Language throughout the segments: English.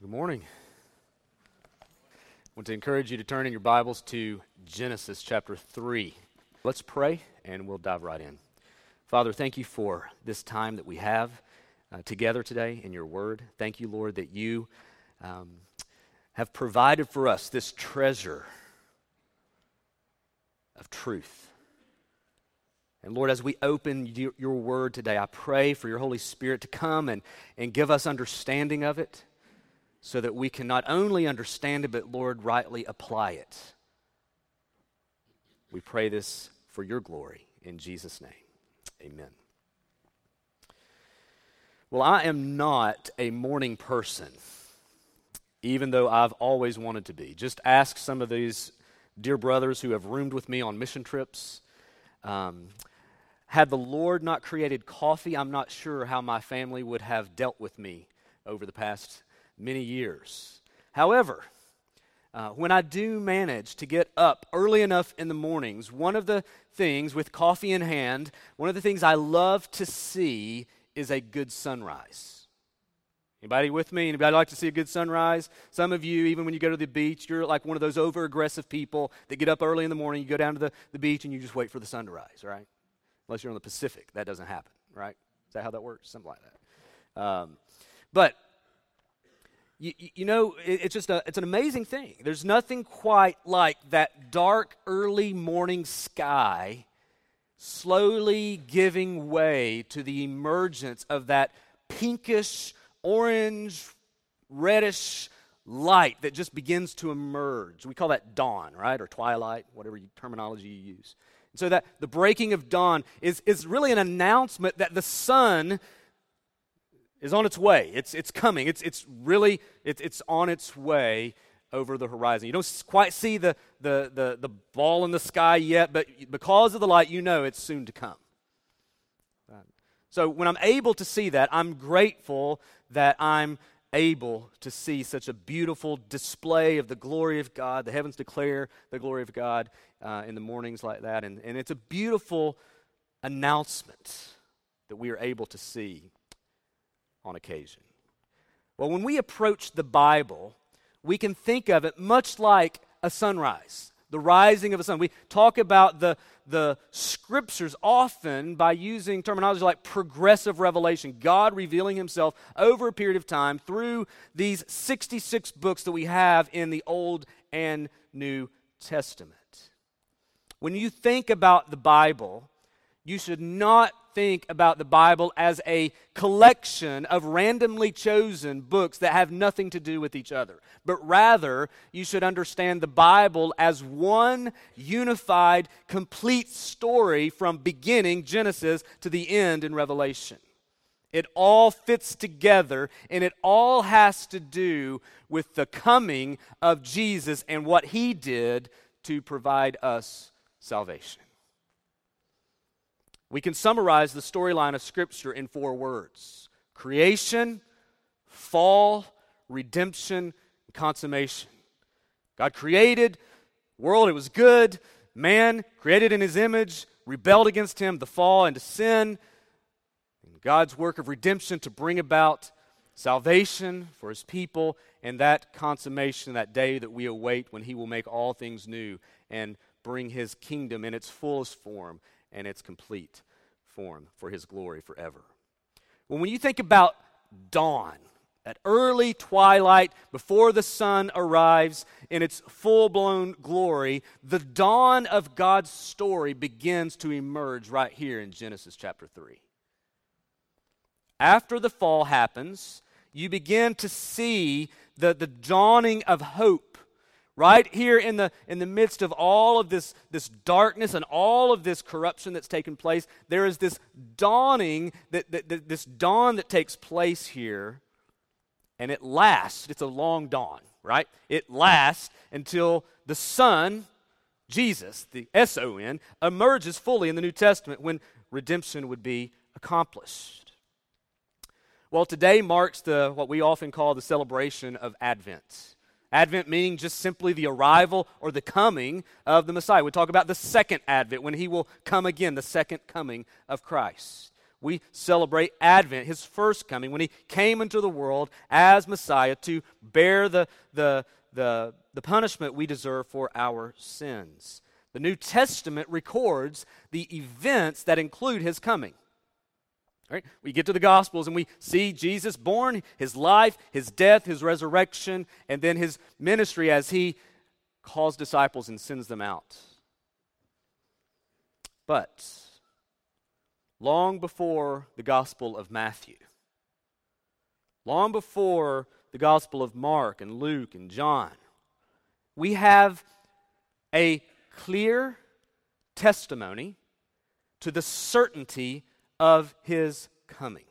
Good morning. I want to encourage you to turn in your Bibles to Genesis chapter 3. Let's pray and we'll dive right in. Father, thank you for this time that we have uh, together today in your word. Thank you, Lord, that you um, have provided for us this treasure of truth. And Lord, as we open your, word today, I pray for your Holy Spirit to come and, and give us understanding of it so that we can not only understand it, but, Lord, rightly apply it. We pray this for your glory in Jesus' name. Amen. Well, I am not a morning person, even though I've always wanted to be. Just ask some of these dear brothers who have roomed with me on mission trips. Um, had the Lord not created coffee, I'm not sure how my family would have dealt with me over the past many years. However, uh, when I do manage to get up early enough in the mornings, one of the things, with coffee in hand, one of the things I love to see is a good sunrise. Anybody with me? Anybody like to see a good sunrise? Some of you, even when you go to the beach, you're like one of those over aggressive people that get up early in the morning, you go down to the, the beach and you just wait for the sun to rise, right? Unless you're on the Pacific. That doesn't happen, right? Is that how that works? Something like that. Um, but you, you, know, it's just a, it's an amazing thing. There's nothing quite like that dark early morning sky slowly giving way to the emergence of that pinkish, orange, reddish light that just begins to emerge. We call that dawn, right? Or twilight, whatever terminology you use. so that the breaking of dawn is, is really an announcement that the sun is on its way. It's, it's coming. It's, it's really, it's, it's on its way over the horizon. You don't quite see the, the, the, the ball in the sky yet, but because of the light, you know it's soon to come. So when I'm able to see that, I'm grateful that I'm able to see such a beautiful display of the glory of God. The heavens declare the glory of God uh, in the mornings like that. And, and it's a beautiful announcement that we are able to see on occasion. Well, when we approach the Bible, we can think of it much like a sunrise, the rising of a sun. We talk about the, the scriptures often by using terminology like progressive revelation, God revealing himself over a period of time through these 66 books that we have in the Old and New Testament. When you think about the Bible, you should not think about the Bible as a collection of randomly chosen books that have nothing to do with each other, but rather you should understand the Bible as one unified, complete story from beginning, Genesis, to the end in Revelation. It all fits together, and it all has to do with the coming of Jesus and what he did to provide us salvation. We can summarize the storyline of Scripture in four words creation, fall, redemption, consummation. God created world, it was good. Man, created in his image, rebelled against him, the fall into sin. And God's work of redemption to bring about salvation for his people, and that consummation, that day that we await when he will make all things new and bring his kingdom in its fullest form and its complete form for his glory forever. Well, when you think about dawn, that early twilight before the sun arrives in its full blown glory, the dawn of God's story begins to emerge right here in Genesis chapter 3. After the fall happens, you begin to see the, the dawning of hope right here in the, in the midst of all of this, this darkness and all of this corruption that's taken place, there is this dawning, that, that, that, this dawn that takes place here, and it lasts. It's a long dawn, right? It lasts until the Son, Jesus, the S O N, emerges fully in the New Testament when redemption would be accomplished. Well, today marks the what we often call the celebration of Advent. Advent meaning just simply the arrival or the coming of the Messiah. We talk about the second advent when he will come again, the second coming of Christ. we celebrate Advent, his first coming, when he came into the world as Messiah to bear the, the, the, the punishment we deserve for our sins. The New Testament records the events that include his coming. Right? We get to the Gospels and we see Jesus born, his life, his death, his resurrection, and then his ministry as he calls disciples and sends them out. But long before the Gospel of Matthew, long before the Gospel of Mark and Luke and John, we have a clear testimony to the certainty of his coming.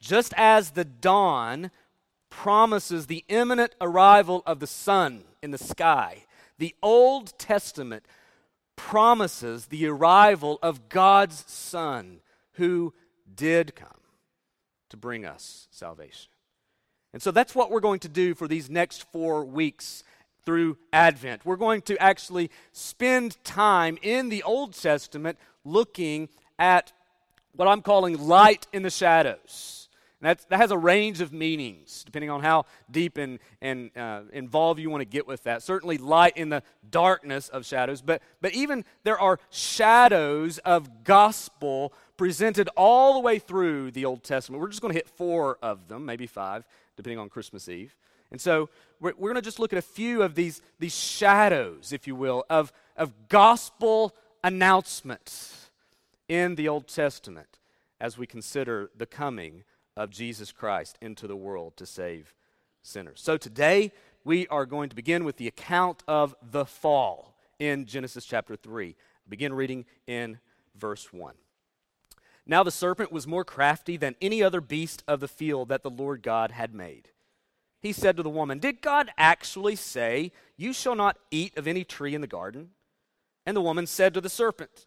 Just as the dawn promises the imminent arrival of the sun in the sky, the Old Testament promises the arrival of God's Son who did come to bring us salvation. And so that's what we're going to do for these next four weeks through Advent. We're going to actually spend time in the Old Testament looking at what I'm calling light in the shadows. And that has a range of meanings depending on how deep and, and uh, involved you want to get with that. Certainly, light in the darkness of shadows, but, but even there are shadows of gospel presented all the way through the Old Testament. We're just going to hit four of them, maybe five, depending on Christmas Eve. And so we're, we're going to just look at a few of these, these shadows, if you will, of, of gospel announcements in the Old Testament as we consider the coming of Jesus Christ into the world to save sinners. So today we are going to begin with the account of the fall in Genesis chapter 3. Begin reading in verse 1. Now the serpent was more crafty than any other beast of the field that the Lord God had made. He said to the woman, Did God actually say, You shall not eat of any tree in the garden? And the woman said to the serpent,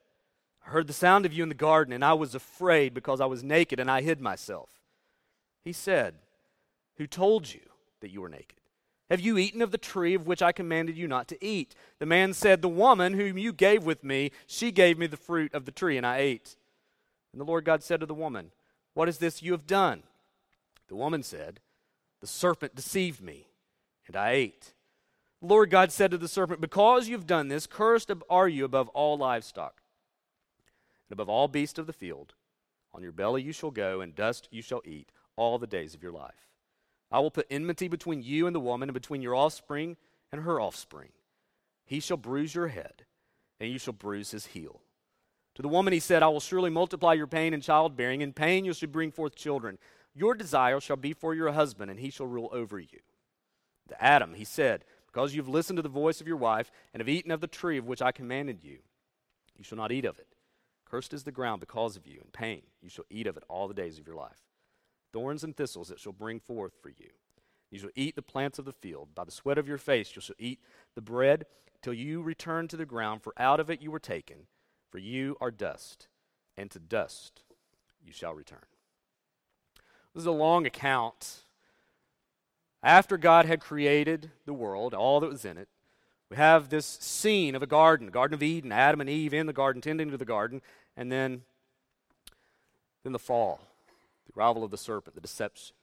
I heard the sound of you in the garden, and I was afraid because I was naked and I hid myself. He said, Who told you that you were naked? Have you eaten of the tree of which I commanded you not to eat? The man said, The woman whom you gave with me, she gave me the fruit of the tree, and I ate. And the Lord God said to the woman, What is this you have done? The woman said, The serpent deceived me, and I ate. The Lord God said to the serpent, Because you've done this, cursed are you above all livestock and above all beasts of the field. On your belly you shall go, and dust you shall eat all the days of your life. I will put enmity between you and the woman, and between your offspring and her offspring. He shall bruise your head, and you shall bruise his heel. To the woman he said, I will surely multiply your pain in childbearing. In pain you shall bring forth children. Your desire shall be for your husband, and he shall rule over you. To Adam he said, Because you've listened to the voice of your wife, and have eaten of the tree of which I commanded you, you shall not eat of it. Cursed is the ground because of you, and pain. You shall eat of it all the days of your life. Thorns and thistles it shall bring forth for you. You shall eat the plants of the field. By the sweat of your face you shall eat the bread till you return to the ground, for out of it you were taken. For you are dust, and to dust you shall return. This is a long account. After God had created the world, all that was in it, we have this scene of a garden, Garden of Eden, Adam and Eve in the garden, tending to the garden, and then, then the fall, the arrival of the serpent, the deception,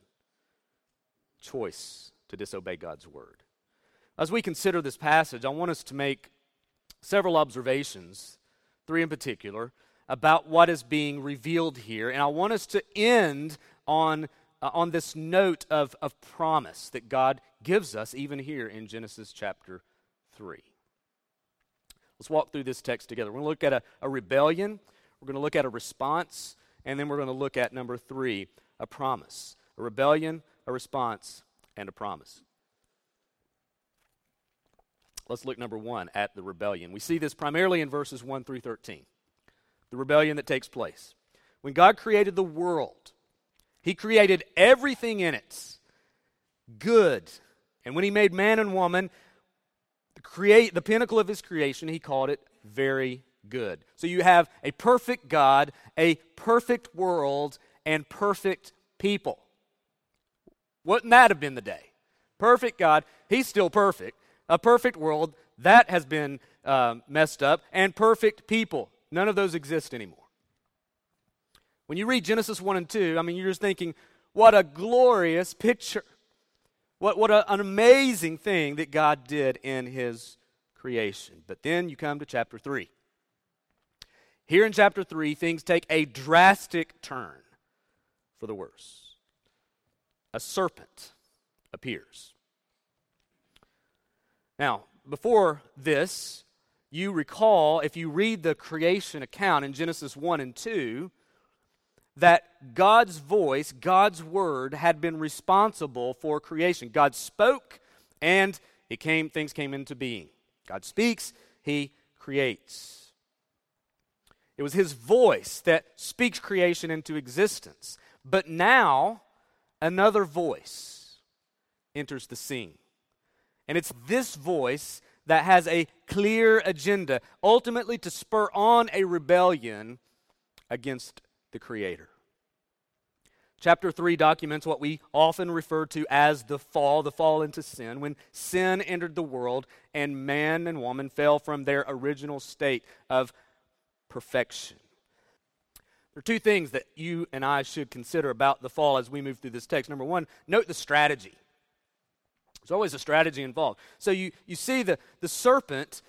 choice to disobey God's word. As we consider this passage, I want us to make several observations, three in particular, about what is being revealed here. And I want us to end on, uh, on this note of, of promise that God gives us, even here in Genesis chapter 3. Let's walk through this text together. We're going to look at a, a rebellion, we're going to look at a response, and then we're going to look at number three, a promise. A rebellion, a response, and a promise. Let's look number one at the rebellion. We see this primarily in verses 1 through 13. The rebellion that takes place. When God created the world, He created everything in it good. And when He made man and woman, create, the pinnacle of His creation, He called it very good. So you have a perfect God, a perfect world, and perfect people. Wouldn't that have been the day? Perfect God, He's still perfect a perfect world, that has been uh, messed up, and perfect people. None of those exist anymore. When you read Genesis 1 and 2, I mean, you're just thinking, what a glorious picture. What, what a, an amazing thing that God did in His creation. But then you come to chapter 3. Here in chapter 3, things take a drastic turn for the worse. A serpent appears. Now, before this, you recall, if you read the creation account in Genesis 1 and 2, that God's voice, God's word, had been responsible for creation. God spoke, and it came, things came into being. God speaks, He creates. It was His voice that speaks creation into existence. But now, another voice enters the scene. And it's this voice that has a clear agenda, ultimately to spur on a rebellion against the Creator. Chapter 3 documents what we often refer to as the fall, the fall into sin, when sin entered the world and man and woman fell from their original state of perfection. There are two things that you and I should consider about the fall as we move through this text. Number one, note the strategy. There's always a strategy involved. So you, you see the, the serpent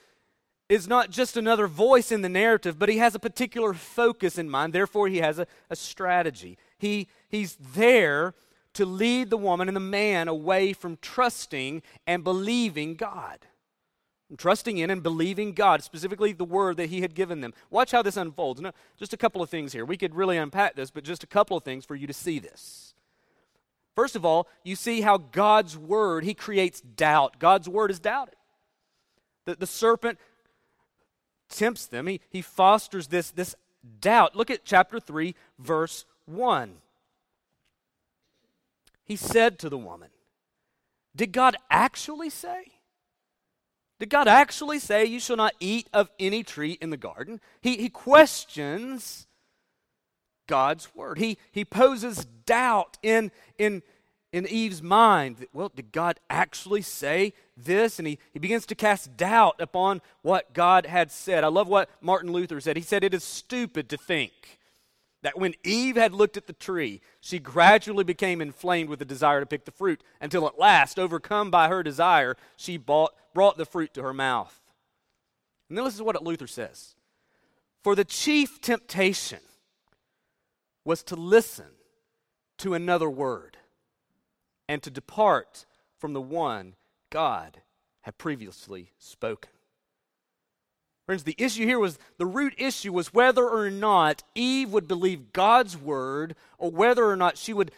is not just another voice in the narrative, but he has a particular focus in mind. Therefore, he has a, a strategy. He, he's there to lead the woman and the man away from trusting and believing God. Trusting in and believing God, specifically the word that he had given them. Watch how this unfolds. Now, just a couple of things here. We could really unpack this, but just a couple of things for you to see this. First of all, you see how God's word, he creates doubt. God's word is doubted. The, the serpent tempts them, he, he fosters this, this doubt. Look at chapter 3, verse 1. He said to the woman, Did God actually say? Did God actually say you shall not eat of any tree in the garden? He, he questions God's word. He, he poses doubt in, in, in Eve's mind. That, well, did God actually say this? And he, he begins to cast doubt upon what God had said. I love what Martin Luther said. He said, It is stupid to think that when Eve had looked at the tree, she gradually became inflamed with the desire to pick the fruit, until at last, overcome by her desire, she bought, brought the fruit to her mouth. And then to what Luther says For the chief temptation was to listen to another word and to depart from the one God had previously spoken. Friends, the issue here was the root issue was whether or not Eve would believe God's word or whether or not she would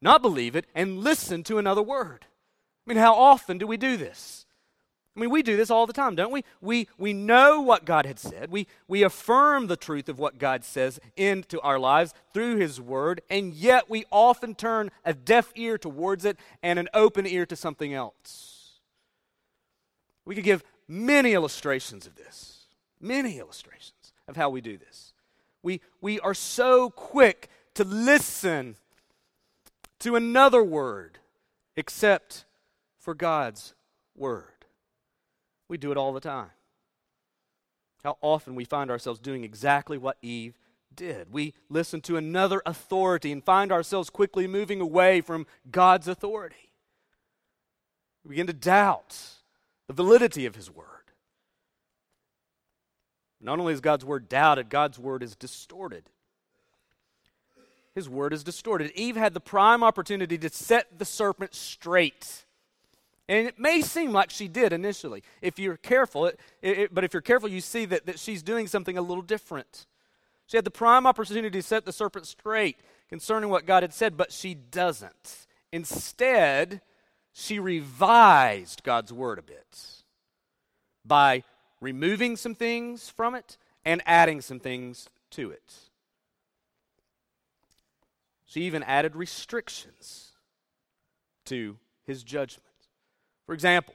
not believe it and listen to another word. I mean, how often do we do this? I mean, we do this all the time, don't we? We, we know what God had said. We, we affirm the truth of what God says into our lives through His Word, and yet we often turn a deaf ear towards it and an open ear to something else. We could give many illustrations of this, many illustrations of how we do this. We, we are so quick to listen to another word except for God's Word. We do it all the time. How often we find ourselves doing exactly what Eve did. We listen to another authority and find ourselves quickly moving away from God's authority. We begin to doubt the validity of His Word. Not only is God's word doubted, God's word is distorted. His word is distorted. Eve had the prime opportunity to set the serpent straight. And it may seem like she did initially. If you're careful, it, it, but if you're careful, you see that, that she's doing something a little different. She had the prime opportunity to set the serpent straight concerning what God had said, but she doesn't. Instead, she revised God's word a bit by removing some things from it and adding some things to it. She even added restrictions to his judgment. For example,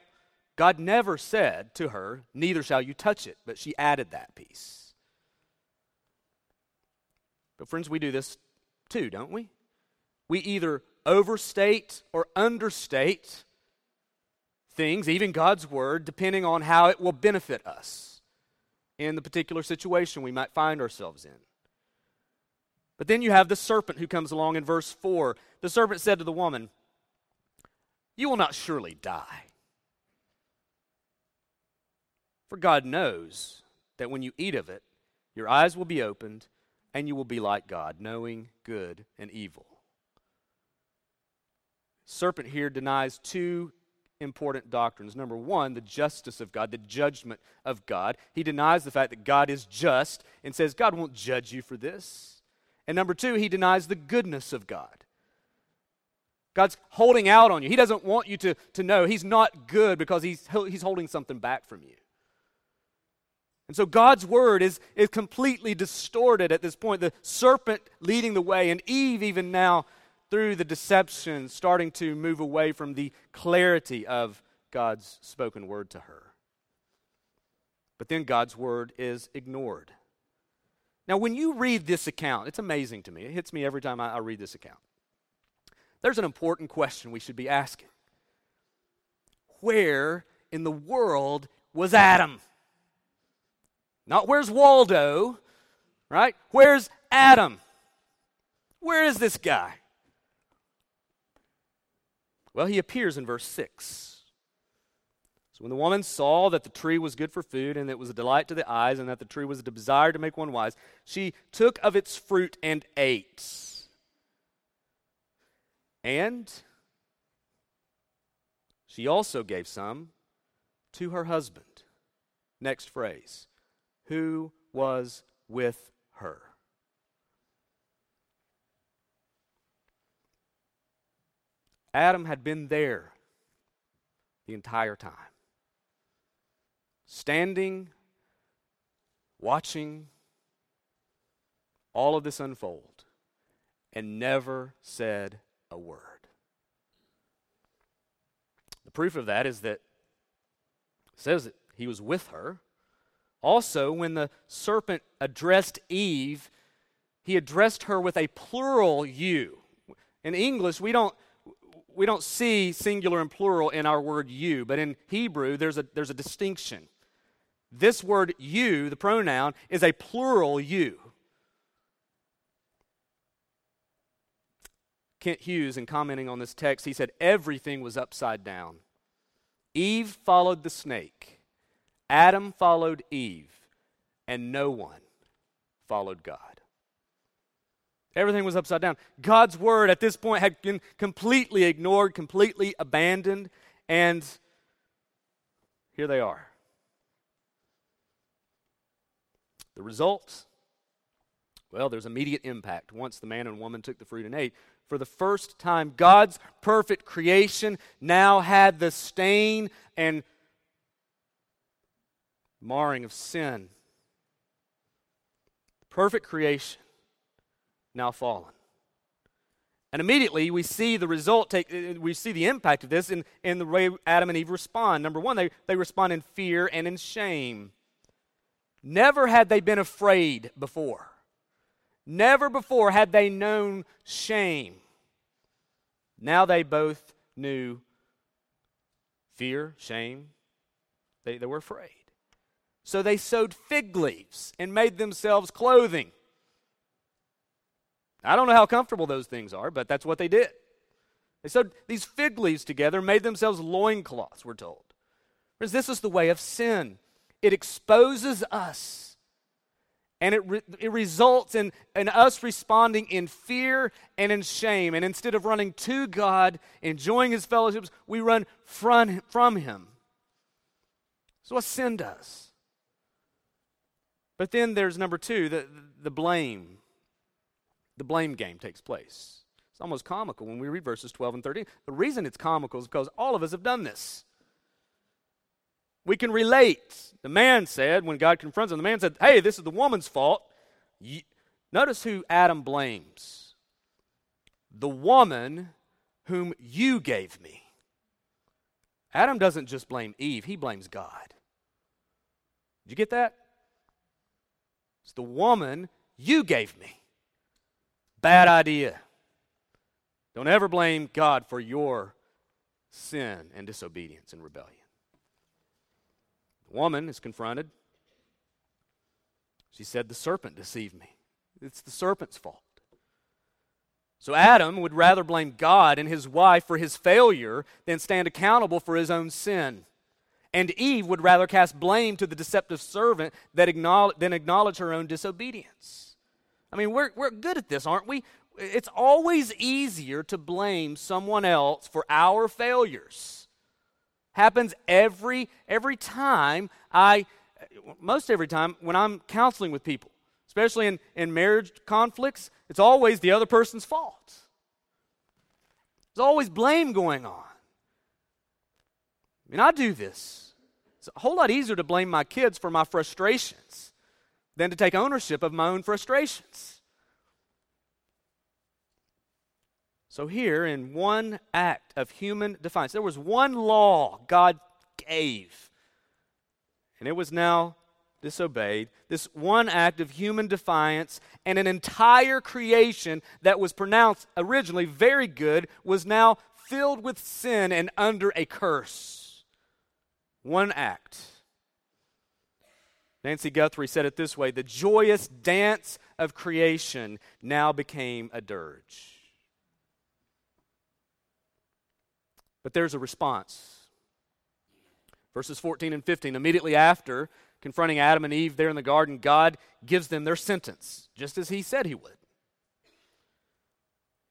God never said to her, Neither shall you touch it, but she added that piece. But, friends, we do this too, don't we? We either overstate or understate things, even God's word, depending on how it will benefit us in the particular situation we might find ourselves in. But then you have the serpent who comes along in verse 4. The serpent said to the woman, You will not surely die. For God knows that when you eat of it, your eyes will be opened and you will be like God, knowing good and evil. Serpent here denies two important doctrines. Number one, the justice of God, the judgment of God. He denies the fact that God is just and says, God won't judge you for this. And number two, he denies the goodness of God. God's holding out on you. He doesn't want you to, to know He's not good because he's, he's holding something back from you. And so God's word is, is completely distorted at this point. The serpent leading the way, and Eve, even now, through the deception, starting to move away from the clarity of God's spoken word to her. But then God's word is ignored. Now, when you read this account, it's amazing to me. It hits me every time I, I read this account. There's an important question we should be asking Where in the world was Adam? Not where's Waldo, right? Where's Adam? Where is this guy? Well, he appears in verse 6. So when the woman saw that the tree was good for food, and that it was a delight to the eyes, and that the tree was a desire to make one wise, she took of its fruit and ate. And she also gave some to her husband. Next phrase who was with her. Adam had been there the entire time, standing, watching all of this unfold, and never said a word. The proof of that is that it says that he was with her. Also, when the serpent addressed Eve, he addressed her with a plural you. In English, we don't we don't see singular and plural in our word you, but in Hebrew, there's a, there's a distinction. This word you, the pronoun, is a plural you. Kent Hughes, in commenting on this text, he said, Everything was upside down. Eve followed the snake, Adam followed Eve, and no one followed God. Everything was upside down. God's word at this point had been completely ignored, completely abandoned, and here they are. The results? Well, there's immediate impact once the man and woman took the fruit and ate. For the first time, God's perfect creation now had the stain and marring of sin. Perfect creation now fallen. And immediately we see the result take uh, we see the impact of this in, in the way Adam and Eve respond. Number one, they, they respond in fear and in shame. Never had they been afraid before. Never before had they known shame. Now they both knew fear, shame. They, they were afraid. So they sewed fig leaves and made themselves clothing. I don't know how comfortable those things are, but that's what they did. They sewed these fig leaves together, made themselves loincloths, we're told. Friends, this is the way of sin. It exposes us And it, re- it results in, in us responding in fear and in shame. And instead of running to God, enjoying His fellowships, we run from, from Him. So, what sin does. But then there's number two the, the blame. The blame game takes place. It's almost comical when we read verses 12 and 13. The reason it's comical is because all of us have done this. We can relate. The man said, when God confronts him, the man said, Hey, this is the woman's fault. Notice who Adam blames the woman whom you gave me. Adam doesn't just blame Eve, he blames God. Did you get that? It's the woman you gave me. Bad idea. Don't ever blame God for your sin and disobedience and rebellion. The woman is confronted. She said, The serpent deceived me. It's the serpent's fault. So Adam would rather blame God and his wife for his failure than stand accountable for his own sin. And Eve would rather cast blame to the deceptive servant than acknowledge, her own disobedience. I mean, we're, we're good at this, aren't we? It's always easier to blame someone else for our failures. Happens every every time I most every time when I'm counseling with people, especially in, in marriage conflicts, it's always the other person's fault. There's always blame going on. I mean, I do this. It's a whole lot easier to blame my kids for my frustrations than to take ownership of my own frustrations. So, here in one act of human defiance, there was one law God gave, and it was now disobeyed. This one act of human defiance and an entire creation that was pronounced originally very good was now filled with sin and under a curse. One act. Nancy Guthrie said it this way the joyous dance of creation now became a dirge. But there's a response. Verses 14 and 15, immediately after confronting Adam and Eve there in the garden, God gives them their sentence, just as He said He would.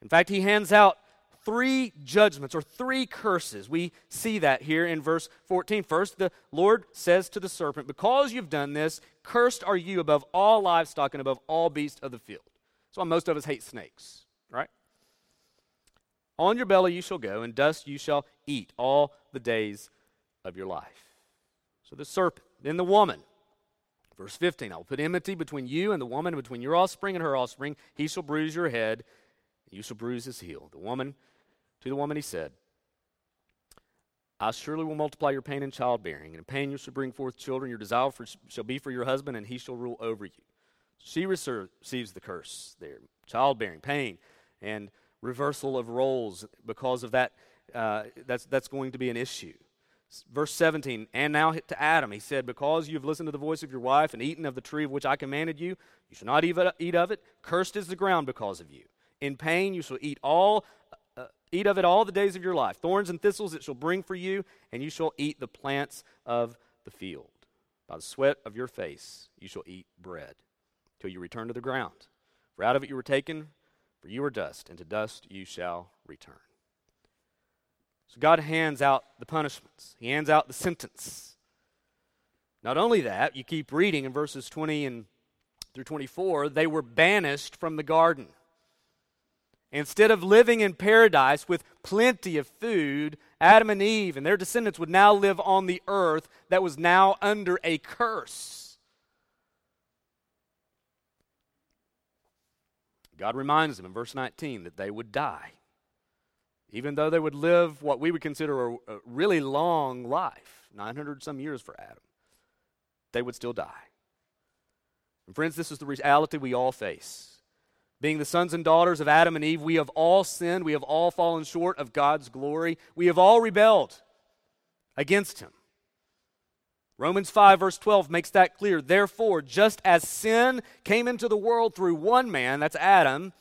In fact, He hands out three judgments or three curses. We see that here in verse 14. First, the Lord says to the serpent, Because you've done this, cursed are you above all livestock and above all beasts of the field. That's why most of us hate snakes, right? On your belly you shall go, and dust you shall eat all the days of your life. So the serpent, then the woman. Verse 15 I will put enmity between you and the woman, between your offspring and her offspring. He shall bruise your head, and you shall bruise his heel. The woman, to the woman he said, I surely will multiply your pain in childbearing, and in pain you shall bring forth children. Your desire for, shall be for your husband, and he shall rule over you. She receives the curse there childbearing, pain, and reversal of roles because of that. Uh, that's, that's going to be an issue. Verse 17, and now to Adam, he said, Because you have listened to the voice of your wife and eaten of the tree of which I commanded you, you shall not eat of it. Cursed is the ground because of you. In pain you shall eat all. Uh, eat of it all the days of your life. Thorns and thistles it shall bring for you, and you shall eat the plants of the field. By the sweat of your face you shall eat bread, till you return to the ground. For out of it you were taken, for you are dust, and to dust you shall return. So God hands out the punishments, He hands out the sentence. Not only that, you keep reading in verses 20 and through 24, they were banished from the garden. Instead of living in paradise with plenty of food, Adam and Eve and their descendants would now live on the earth that was now under a curse. God reminds them in verse 19 that they would die. Even though they would live what we would consider a, a really long life, 900 some years for Adam, they would still die. And friends, this is the reality we all face. Being the sons and daughters of Adam and Eve, we have all sinned. We have all fallen short of God's glory. We have all rebelled against Him. Romans 5, verse 12 makes that clear. Therefore, just as sin came into the world through one man, that's Adam,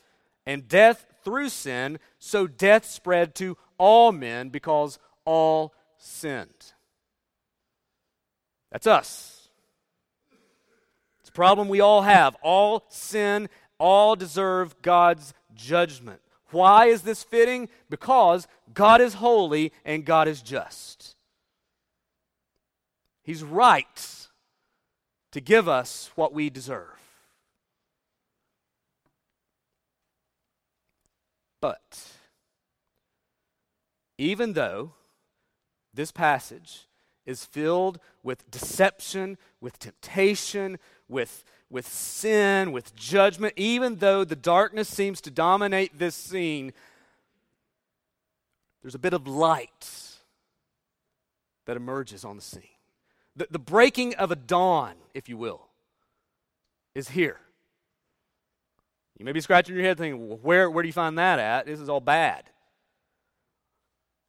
and death through sin, so death spread to all men because all sinned. That's us. It's a problem we all have. All sin, all deserve God's judgment. Why is this fitting? Because God is holy and God is just. He's right to give us what we deserve. But even though this passage is filled with deception, with temptation, with, with sin, with judgment, even though the darkness seems to dominate this scene, there's a bit of light that emerges on the scene. The, the breaking of a dawn, if you will, is here. You may be scratching your head thinking, well, where, where do you find that at? This is all bad.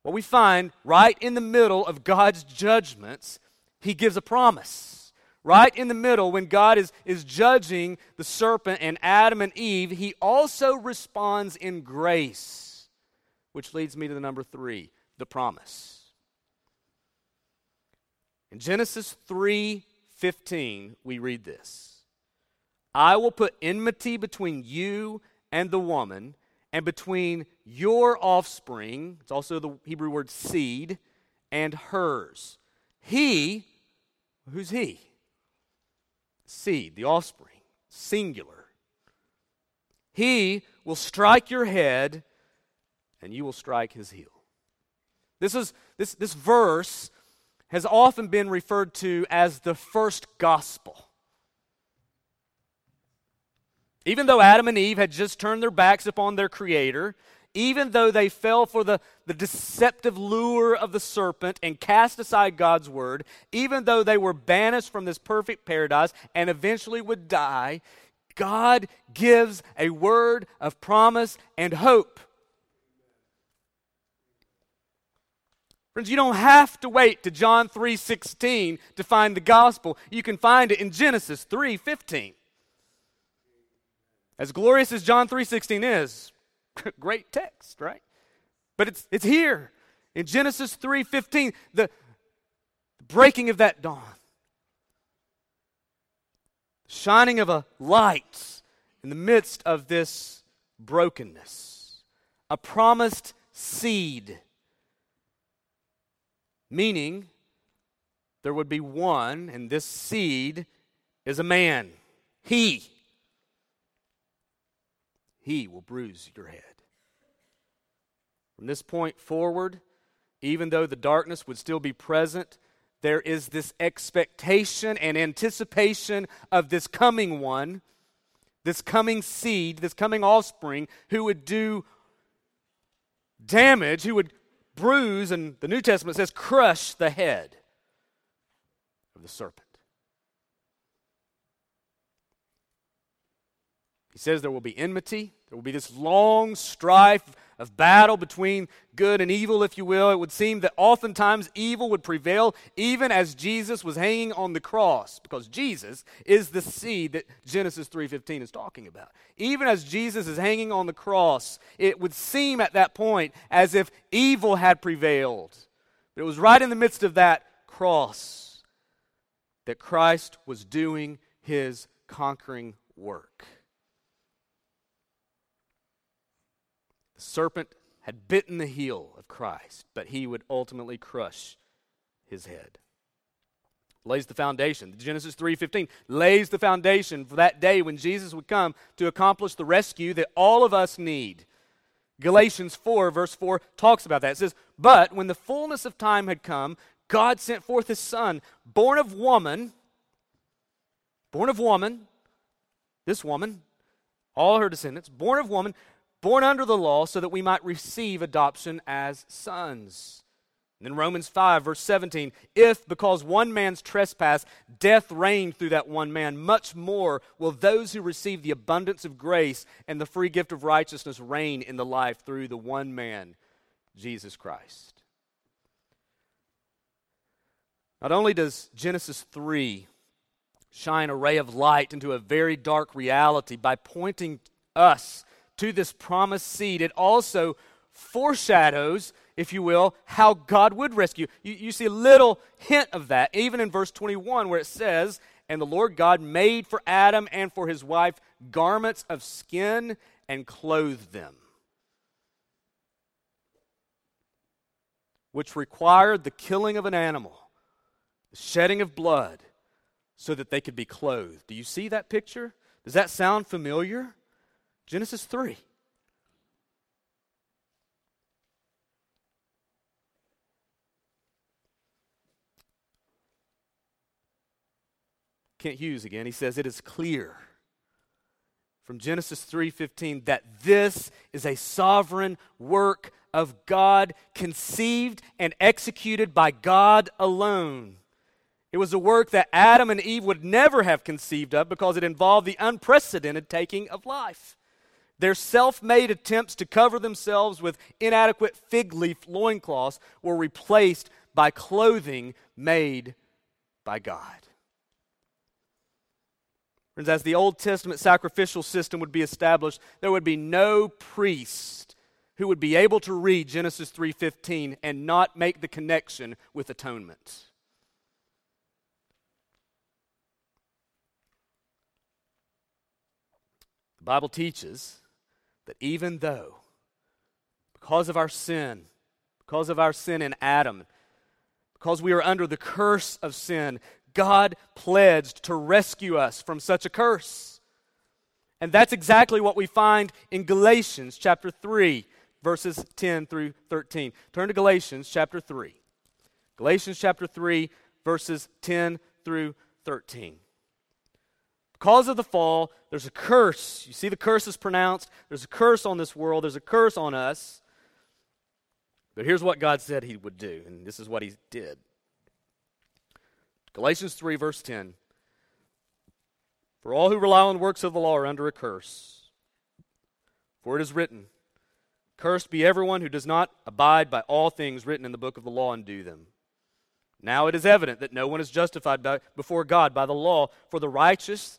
What we find right in the middle of God's judgments, He gives a promise. Right in the middle, when God is, is judging the serpent and Adam and Eve, He also responds in grace, which leads me to the number three the promise. In Genesis 3:15, we read this. I will put enmity between you and the woman, and between your offspring, it's also the Hebrew word seed, and hers. He, who's he? Seed, the offspring, singular. He will strike your head, and you will strike his heel. This is this, this verse has often been referred to as the first gospel. Even though Adam and Eve had just turned their backs upon their Creator, even though they fell for the, the deceptive lure of the serpent and cast aside God's word, even though they were banished from this perfect paradise and eventually would die, God gives a word of promise and hope. Friends, you don't have to wait to John 3:16 to find the gospel. You can find it in Genesis 3:15. As glorious as John 3:16 is, great text, right? But it's it's here in Genesis 3:15, the breaking of that dawn. Shining of a light in the midst of this brokenness. A promised seed meaning there would be one, and this seed is a man. He. He will bruise your head. From this point forward, even though the darkness would still be present, there is this expectation and anticipation of this coming one, this coming seed, this coming offspring who would do damage, who would bruise, and the New Testament says, crush the head of the serpent. He says there will be enmity, there will be this long strife of battle between good and evil, if you will. It would seem that oftentimes evil would prevail even as Jesus was hanging on the cross, because Jesus is the seed that Genesis 3:15 is talking about. Even as Jesus is hanging on the cross, it would seem at that point as if evil had prevailed. But it was right in the midst of that cross that Christ was doing his conquering work. The serpent had bitten the heel of Christ, but he would ultimately crush his head. Lays the foundation. Genesis 3:15 lays the foundation for that day when Jesus would come to accomplish the rescue that all of us need. Galatians 4 verse 4 talks about that. It says, "But when the fullness of time had come, God sent forth his son, born of woman, born of woman, this woman, all her descendants, born of woman, born under the law so that we might receive adoption as sons. And then Romans 5, verse 17 If because one man's trespass death reigned through that one man, much more will those who receive the abundance of grace and the free gift of righteousness reign in the life through the one man, Jesus Christ. Not only does Genesis 3 shine a ray of light into a very dark reality by pointing us to this promised seed, it also foreshadows, if you will, how God would rescue. You, you see a little hint of that, even in verse 21, where it says, And the Lord God made for Adam and for his wife garments of skin and clothed them, which required the killing of an animal, the shedding of blood, so that they could be clothed. Do you see that picture? Does that sound familiar? Genesis 3. Kent Hughes again, he says, It is clear from Genesis 3:15 that this is a sovereign work of God conceived and executed by God alone. It was a work that Adam and Eve would never have conceived of because it involved the unprecedented taking of life. Their self made attempts to cover themselves with inadequate fig leaf loincloths were replaced by clothing made by God. Friends, as the Old Testament sacrificial system would be established, there would be no priest who would be able to read Genesis 3:15 and not make the connection with atonement. The Bible teaches that even though because of our sin, because of our sin in Adam, because we are under the curse of sin, God pledged to rescue us from such a curse. And that's exactly what we find in Galatians chapter 3, verses 10 through 13. Turn to Galatians chapter 3. Galatians chapter 3, verses 10 through 13. Because of the fall, there's a curse. You see the curse is pronounced. There's a curse on this world, there's a curse on us. But here's what God said He would do, and this is what He did. Galatians 3, verse 10. For all who rely on works of the law are under a curse. For it is written, Cursed be everyone who does not abide by all things written in the book of the law and do them. Now it is evident that no one is justified by, before God by the law, for the righteous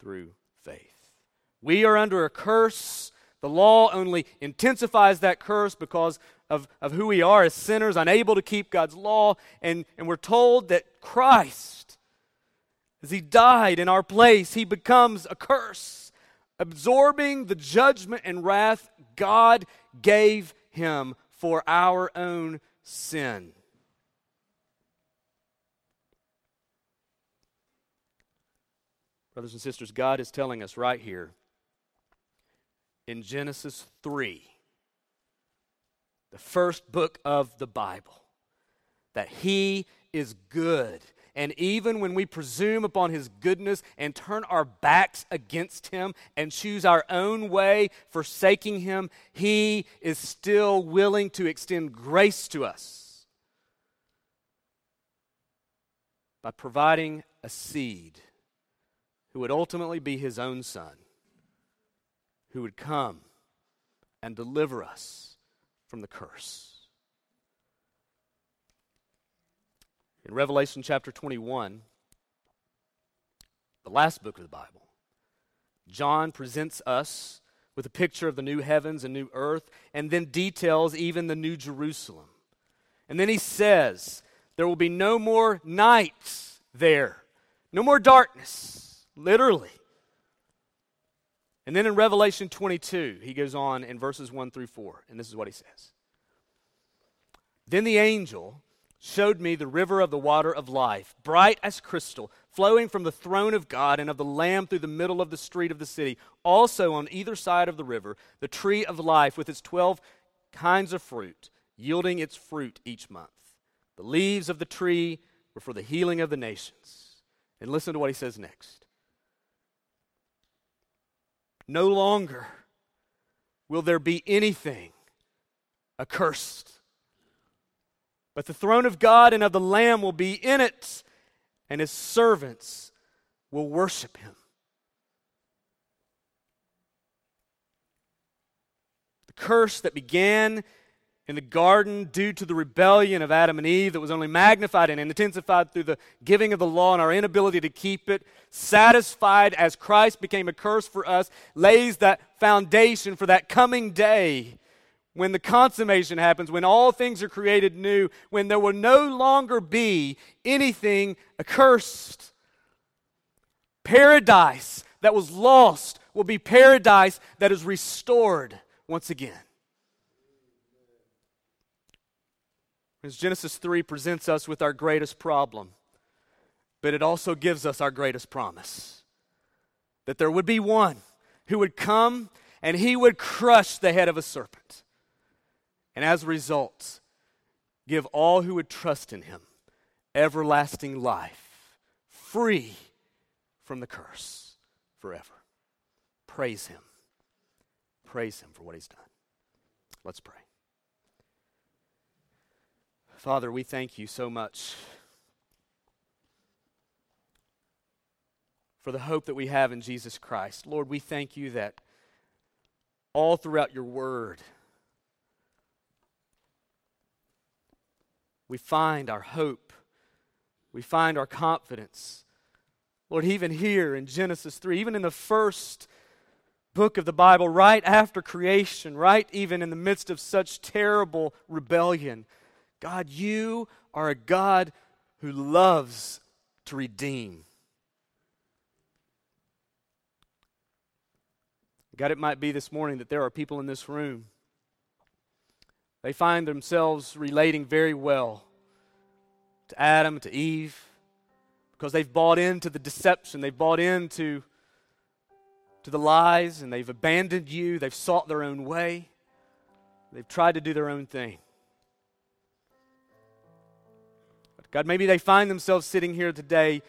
through faith. We are under a curse. The law only intensifies that curse because of, of who we are as sinners, unable to keep God's law. And, and we're told that Christ, as He died in our place, He becomes a curse, absorbing the judgment and wrath God gave Him for our own sin. Brothers and sisters, God is telling us right here in Genesis 3 the first book of the Bible, that He is good. And even when we presume upon His goodness and turn our backs against Him and choose our own way, forsaking Him, He is still willing to extend grace to us by providing a seed who would ultimately be His own Son, who would come and deliver us from the curse. In Revelation chapter 21, the last book of the Bible, John presents us with a picture of the new heavens and new earth, and then details even the new Jerusalem. And then he says, There will be no more nights there, no more darkness, literally. And then in Revelation 22, he goes on in verses 1 through 4, and this is what he says. Then the angel showed me the river of the water of life, bright as crystal, flowing from the throne of God and of the Lamb through the middle of the street of the city. Also on either side of the river, the tree of life with its 12 kinds of fruit, yielding its fruit each month. The leaves of the tree were for the healing of the nations. And listen to what he says next. No longer will there be anything accursed, but the throne of God and of the Lamb will be in it, and his servants will worship him. The curse that began in the garden due to the rebellion of Adam and Eve that was only magnified and intensified through the giving of the law and our inability to keep it, satisfied as Christ became a curse for us, lays that foundation for that coming day when the consummation happens, when all things are created new, when there will no longer be anything accursed. Paradise that was lost will be paradise that is restored once again. As Genesis 3 presents us with our greatest problem, but it also gives us our greatest promise that there would be one who would come and he would crush the head of a serpent. And as a result, give all who would trust in him everlasting life, free from the curse forever. Praise him. Praise him for what he's done. Let's pray. Father, we thank you so much for the hope that we have in Jesus Christ. Lord, we thank you that all throughout your word, we find our hope, we find our confidence. Lord, even here in Genesis 3, even in the first book of the Bible, right after creation, right even in the midst of such terrible rebellion, God, you are a God who loves to redeem. God, it might be this morning that there are people in this room. They find themselves relating very well to Adam, to Eve, because they've bought into the deception, they've bought into to the lies, and they've abandoned you, they've sought their own way, they've tried to do their own thing. God, maybe they find themselves sitting here today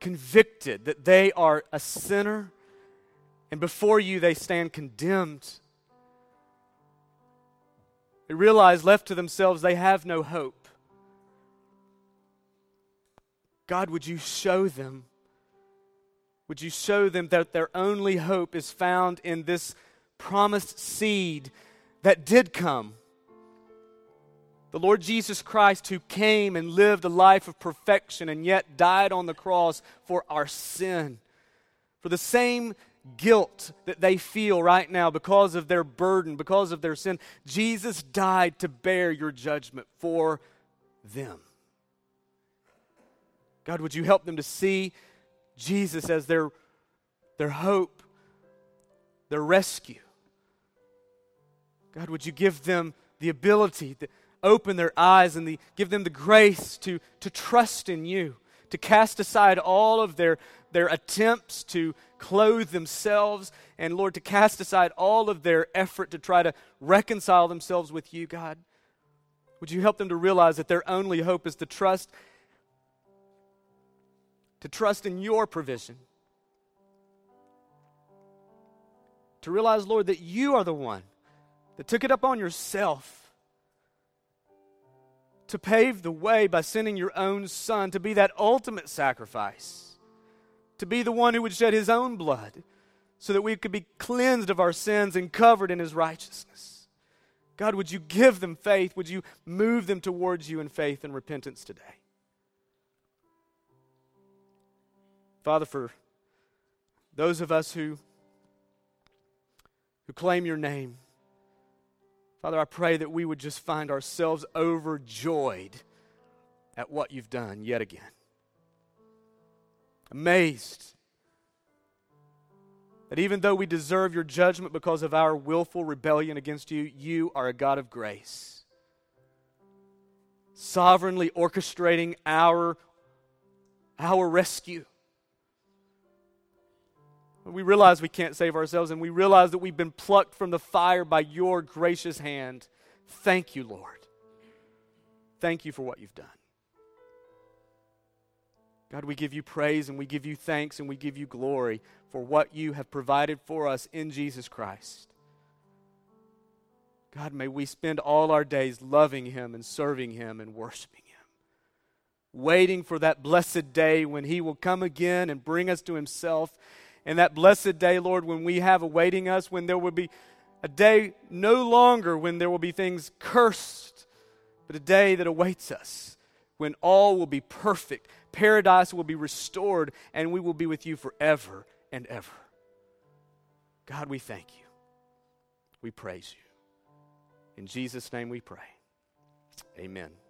convicted that they are a sinner and before you they stand condemned. They realize, left to themselves, they have no hope. God, would you show them? Would you show them that their only hope is found in this promised seed that did come? The Lord Jesus Christ, who came and lived a life of perfection and yet died on the cross for our sin, for the same guilt that they feel right now because of their burden, because of their sin, Jesus died to bear your judgment for them. God, would you help them to see Jesus as their, their hope, their rescue? God, would you give them the ability, to open their eyes and the, give them the grace to, to trust in you, to cast aside all of their, their attempts to clothe themselves, and Lord, to cast aside all of their effort to try to reconcile themselves with you, God. Would you help them to realize that their only hope is to trust to trust in your provision. To realize, Lord, that you are the one that took it up on yourself to pave the way by sending your own son to be that ultimate sacrifice, to be the one who would shed his own blood so that we could be cleansed of our sins and covered in his righteousness. God, would you give them faith? Would you move them towards you in faith and repentance today? Father, for those of us who, who claim your name, Father, I pray that we would just find ourselves overjoyed at what you've done yet again. Amazed that even though we deserve your judgment because of our willful rebellion against you, you are a God of grace. Sovereignly orchestrating our, our rescue. We realize we can't save ourselves, and we realize that we've been plucked from the fire by your gracious hand. Thank you, Lord. Thank you for what you've done. God, we give you praise and we give you thanks and we give you glory for what you have provided for us in Jesus Christ. God, may we spend all our days loving Him and serving Him and worshiping Him. waiting for that blessed day when He will come again and bring us to Himself. And that blessed day, Lord, when we have awaiting us, when there will be a day no longer when there will be things cursed, but a day that awaits us when all will be perfect, paradise will be restored, and we will be with you forever and ever. God, we thank you. We praise you. In Jesus' name we pray. Amen.